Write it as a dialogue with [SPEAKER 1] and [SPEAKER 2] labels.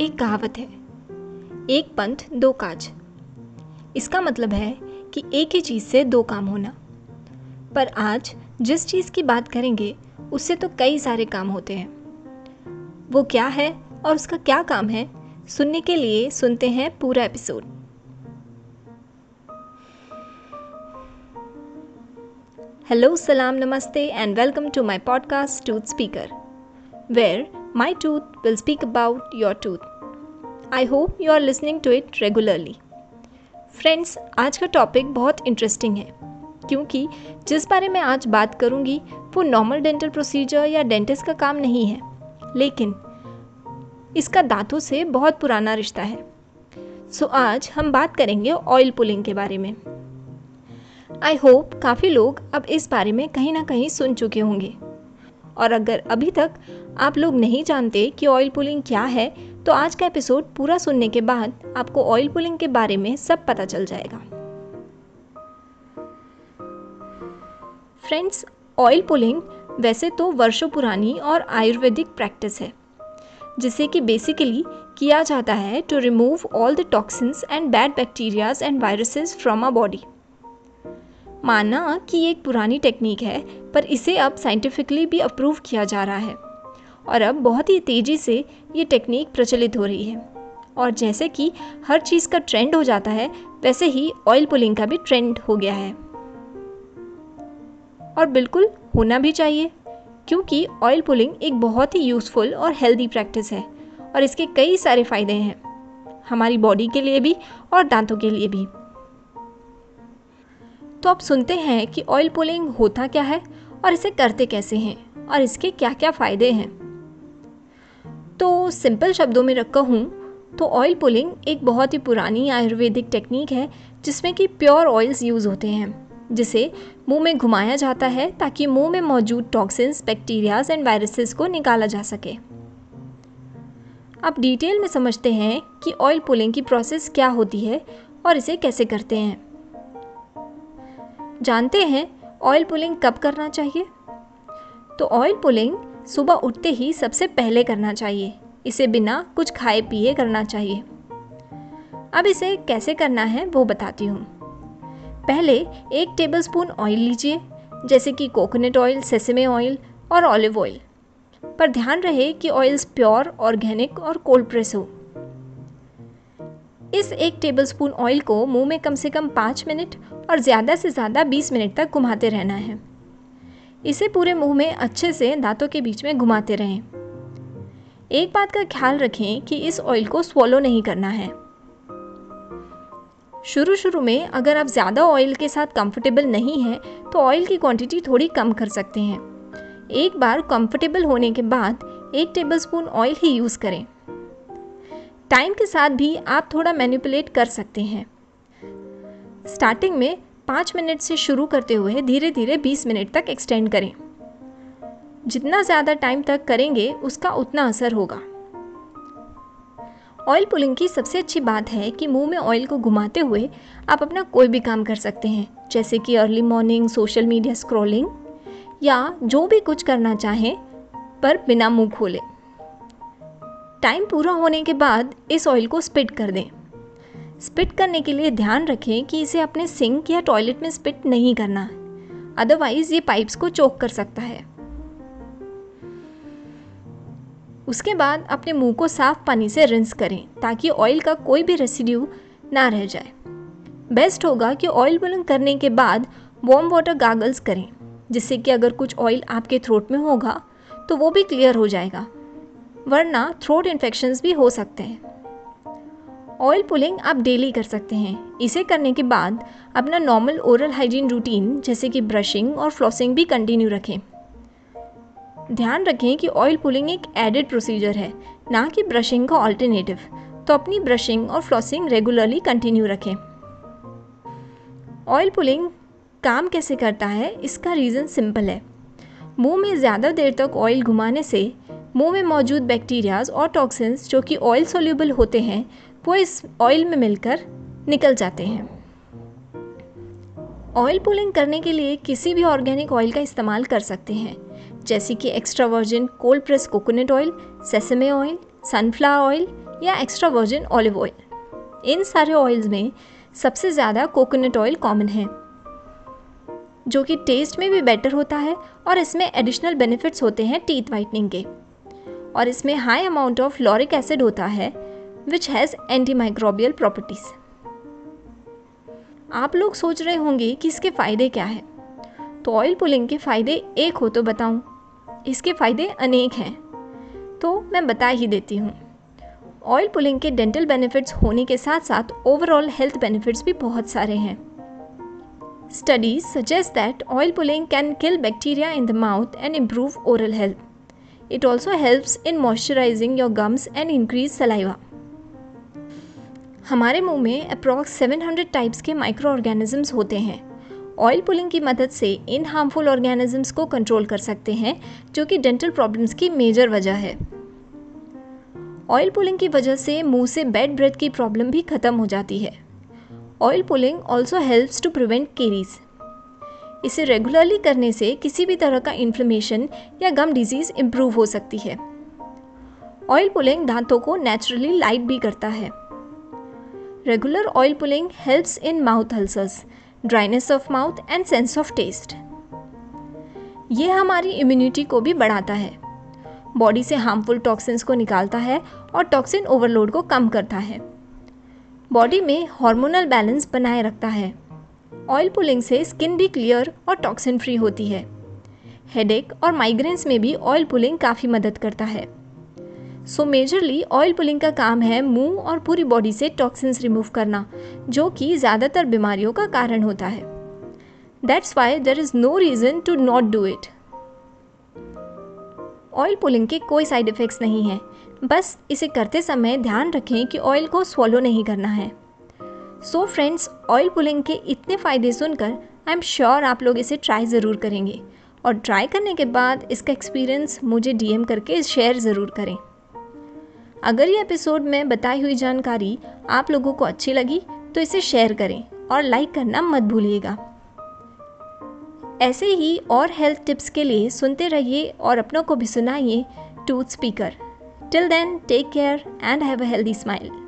[SPEAKER 1] एक कहावत है। एक पंथ, दो काज। इसका मतलब है कि एक ही चीज़ से दो काम होना। पर आज जिस चीज़ की बात करेंगे, उससे तो कई सारे काम होते हैं। वो क्या है और उसका क्या काम है, सुनने के लिए सुनते हैं पूरा एपिसोड। हेलो, सलाम, नमस्ते and welcome to my podcast tooth speaker where my tooth will speak about your tooth I hope you are listening to it regularly friends आज का टॉपिक बहुत इंटरेस्टिंग है क्योंकि जिस बारे में आज बात करूँगी वो नॉर्मल डेंटल प्रोसीजर या डेंटिस्ट का काम नहीं है लेकिन इसका दांतों से बहुत पुराना रिश्ता है। सो so, आज हम बात करेंगे ऑयल पुलिंग के बारे में। आई होप काफ़ी लोग अब इस बारे में कहीं ना कहीं सुन चुके होंगे। और अगर अभी तक आप लोग नहीं जानते कि ऑयल पुलिंग क्या है तो आज का एपिसोड पूरा सुनने के बाद आपको ऑयल पुलिंग के बारे में सब पता चल जाएगा। फ्रेंड्स ऑयल पुलिंग वैसे तो वर्षों पुरानी और आयुर्वेदिक प्रैक्टिस है, जिसे कि बेसिकली किया जाता है to remove all the toxins and bad bacterias and viruses from a body माना कि एक पुरानी टेक्निक है, पर इसे अब साइंटिफिकली भी अप्रूव किया जा रहा है। और अब बहुत ही तेज़ी से ये टेक्निक प्रचलित हो रही है। और जैसे कि हर चीज़ का ट्रेंड हो जाता है, वैसे ही ऑयल पुलिंग का भी ट्रेंड हो गया है। और बिल्कुल होना भी चाहिए, क्योंकि ऑयल पुलिंग एक बहुत ही यूज़फुल और हेल्दी प्रैक्टिस है और इसके कई सारे फ़ायदे हैं, हमारी बॉडी के लिए भी और दांतों के लिए भी। तो आप सुनते हैं कि ऑयल पुलिंग होता क्या है और इसे करते कैसे हैं और इसके क्या क्या फ़ायदे हैं। तो सिंपल शब्दों में रखा हूँ तो ऑयल पुलिंग एक बहुत ही पुरानी आयुर्वेदिक टेक्निक है, जिसमें कि प्योर ऑयल्स यूज़ होते हैं, जिसे मुँह में घुमाया जाता है ताकि मुँह में मौजूद टॉक्सिन्स बैक्टीरियाज एंड वायरसेस को निकाला जा सके। अब डिटेल में समझते हैं कि ऑयल पुलिंग की प्रोसेस क्या होती है और इसे कैसे करते हैं। जानते हैं ऑयल पुलिंग कब करना चाहिए? तो ऑयल पुलिंग सुबह उठते ही सबसे पहले करना चाहिए। इसे बिना कुछ खाए पिए करना चाहिए। अब इसे कैसे करना है वो बताती हूँ। पहले एक टेबलस्पून ऑयल लीजिए, जैसे कि कोकोनट ऑयल सेसमे ऑयल और ऑलिव ऑयल पर ध्यान रहे कि ऑयल्स प्योर ऑर्गेनिक और कोल्ड प्रेस हो। इस एक टेबलस्पून ऑयल को मुँह में कम से कम पाँच मिनट और ज़्यादा से ज़्यादा बीस मिनट तक घुमाते रहना है। इसे पूरे मुँह में अच्छे से दांतों के बीच में घुमाते रहें। एक बात का ख्याल रखें कि इस ऑयल को स्वॉलो नहीं करना है। शुरू शुरू में अगर आप ज़्यादा ऑयल के साथ कंफर्टेबल नहीं हैं तो ऑयल की क्वांटिटी थोड़ी कम कर सकते हैं। एक बार कंफर्टेबल होने के बाद एक टेबलस्पून ऑयल ही यूज़ करें। टाइम के साथ भी आप थोड़ा मैनिपुलेट कर सकते हैं। स्टार्टिंग में पाँच मिनट से शुरू करते हुए धीरे धीरे बीस मिनट तक एक्सटेंड करें। जितना ज़्यादा टाइम तक करेंगे, उसका उतना असर होगा। ऑयल पुलिंग की सबसे अच्छी बात है कि मुँह में ऑयल को घुमाते हुए आप अपना कोई भी काम कर सकते हैं, जैसे कि early morning social media scrolling या जो भी कुछ करना चाहें, पर बिना मुँह खोले। टाइम पूरा होने के बाद इस ऑयल को स्पिट कर दें। स्पिट करने के लिए ध्यान रखें कि इसे अपने सिंक या टॉयलेट में स्पिट नहीं करना है। अदरवाइज़ ये पाइप्स को चोक कर सकता है। उसके बाद अपने मुँह को साफ़ पानी से रिंस करें ताकि ऑयल का कोई भी रेसिड्यू ना रह जाए। बेस्ट होगा कि ऑयल बलन करने के बाद वार्म वाटर गागल्स करें, जिससे कि अगर कुछ ऑयल आपके थ्रोट में होगा तो वो भी क्लियर हो जाएगा, वरना थ्रोट इन्फेक्शंस भी हो सकते हैं। ऑयल पुलिंग आप डेली कर सकते हैं। इसे करने के बाद अपना नॉर्मल ओरल हाइजीन रूटीन जैसे कि ब्रशिंग और फ्लॉसिंग भी कंटिन्यू रखें। ध्यान रखें कि ऑयल पुलिंग एक एडेड प्रोसीजर है, ना कि ब्रशिंग का ऑल्टरनेटिव तो अपनी ब्रशिंग और फ्लॉसिंग रेगुलरली कंटिन्यू रखें। ऑयल पुलिंग काम कैसे करता है, इसका रीज़न सिंपल है। मुँह में ज़्यादा देर तक ऑयल घुमाने से मुँह में मौजूद बैक्टीरियाज और टॉक्सिन्स जो कि ऑयल सोल्यूबल होते हैं वो इस ऑयल में मिलकर निकल जाते हैं। ऑयल पुलिंग करने के लिए किसी भी ऑर्गेनिक ऑयल का इस्तेमाल कर सकते हैं, जैसे कि extra virgin cold press coconut oil sesame oil sunflower oil या एक्स्ट्रा वर्जिन ऑलिव ऑयल इन सारे ऑयल्स में सबसे ज़्यादा कोकोनट ऑयल कॉमन है, जो कि टेस्ट में भी बेटर होता है और इसमें एडिशनल बेनिफिट्स होते हैं टीथ वाइटनिंग के। और इसमें high amount of lauric acid होता है विच हैज़ एंटीमाइक्रोबियल प्रॉपर्टीज़ आप लोग सोच रहे होंगे कि इसके फ़ायदे क्या है। तो ऑयल पुलिंग के फ़ायदे एक हो तो बताऊँ। इसके फ़ायदे अनेक हैं। तो मैं बता ही देती हूँ। ऑयल पुलिंग के डेंटल बेनिफिट्स होने के साथ साथ ओवरऑल हेल्थ बेनिफिट्स भी बहुत सारे हैं। Studies suggest that oil pulling can kill bacteria in the mouth and improve oral health it also helps in moisturising your gums and increase saliva हमारे मुँह में अप्रॉक्स 700 टाइप्स के माइक्रो ऑर्गेनिजम्स होते हैं। ऑयल पुलिंग की मदद से इन हार्मफुल ऑर्गेनिजम्स को कंट्रोल कर सकते हैं, जो कि डेंटल प्रॉब्लम्स की मेजर वजह है। ऑयल पुलिंग की वजह से मुँह से बेड ब्रेथ की प्रॉब्लम भी ख़त्म हो जाती है। Oil pulling also helps to prevent caries इसे रेगुलरली करने से किसी भी तरह का इन्फ्लेमेशन या गम डिज़ीज़ इम्प्रूव हो सकती है। ऑयल पुलिंग दांतों को नेचुरली लाइट भी करता है। Regular oil pulling helps in mouth ulcers dryness of mouth and sense of taste ये हमारी इम्यूनिटी को भी बढ़ाता है। बॉडी से हार्मफुल टॉक्सिन्स को निकालता है और टॉक्सिन ओवरलोड को कम करता है। बॉडी में हार्मोनल बैलेंस बनाए रखता है। ऑयल पुलिंग से स्किन भी क्लियर और टॉक्सिन फ्री होती है। हेडेक और माइग्रेन्स में भी ऑयल पुलिंग काफ़ी मदद करता है। सो मेजरली ऑयल पुलिंग का काम है मुँह और पूरी बॉडी से टॉक्सिन्स रिमूव करना, जो कि ज़्यादातर बीमारियों का कारण होता है। That's why there is no reason to not do it oil pulling के कोई साइड इफ़ेक्ट्स नहीं हैं। बस इसे करते समय ध्यान रखें कि ऑयल को स्वॉलो नहीं करना है। सो फ्रेंड्स ऑयल पुलिंग के इतने फ़ायदे सुनकर आई एम श्योर आप लोग इसे ट्राई ज़रूर करेंगे। और ट्राई करने के बाद इसका एक्सपीरियंस मुझे डीएम करके शेयर ज़रूर करें। अगर ये एपिसोड में बताई हुई जानकारी आप लोगों को अच्छी लगी तो इसे शेयर करें और लाइक करना मत भूलिएगा ऐसे ही और हेल्थ टिप्स के लिए सुनते रहिए और अपनों को भी सुनाइए tooth speaker till then take care and have a healthy smile.